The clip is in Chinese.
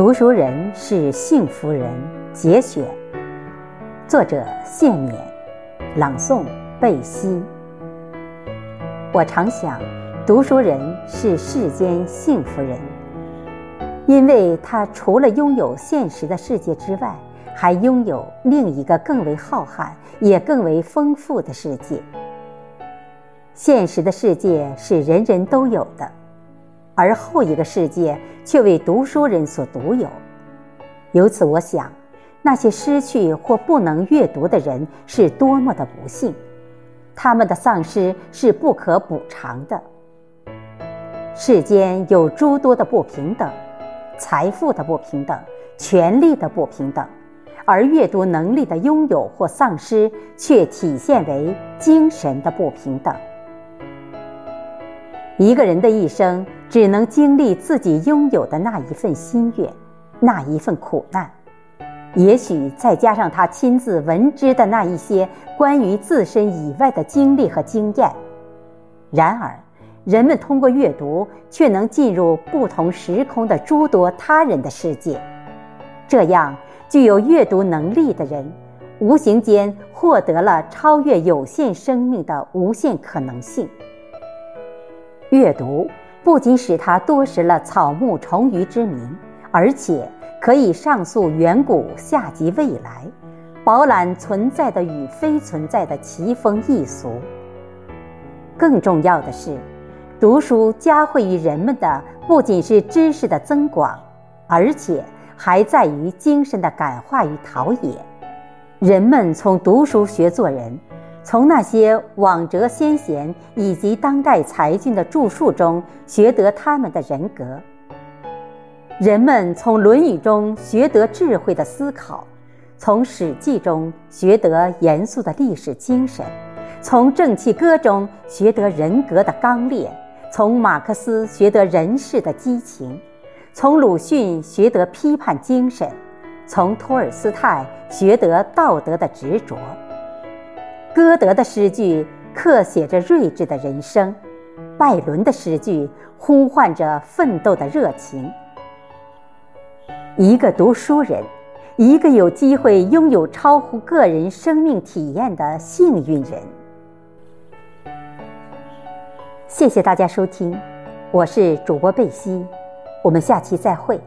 读书人是幸福人节选，作者谢冕，朗诵贝西。我常想，读书人是世间幸福人，因为他除了拥有现实的世界之外，还拥有另一个更为浩瀚也更为丰富的世界。现实的世界是人人都有的。而后一个世界却为读书人所独有，由此我想，那些失去或不能阅读的人是多么的不幸，他们的丧失是不可补偿的。世间有诸多的不平等，财富的不平等，权力的不平等，而阅读能力的拥有或丧失却体现为精神的不平等。一个人的一生只能经历自己拥有的那一份心愿，那一份苦难，也许再加上他亲自闻知的那一些关于自身以外的经历和经验。然而，人们通过阅读却能进入不同时空的诸多他人的世界。这样，具有阅读能力的人，无形间获得了超越有限生命的无限可能性。阅读不仅使他多识了草木虫鱼之名，而且可以上溯远古，下及未来，饱览存在的与非存在的奇风异俗。更重要的是，读书加惠于人们的不仅是知识的增广，而且还在于精神的感化与陶冶。人们从读书学做人。从那些往哲先贤以及当代才俊的著述中学得他们的人格，人们从《论语》中学得智慧的思考，从《史记》中学得严肃的历史精神，从《正气歌》中学得人格的刚烈，从马克思学得人世的激情，从鲁迅学得批判精神，从托尔斯泰学得道德的执着。歌德的诗句刻写着睿智的人生，拜伦的诗句呼唤着奋斗的热情。一个读书人，一个有机会拥有超乎个人生命体验的幸运人。谢谢大家收听，我是主播贝西，我们下期再会。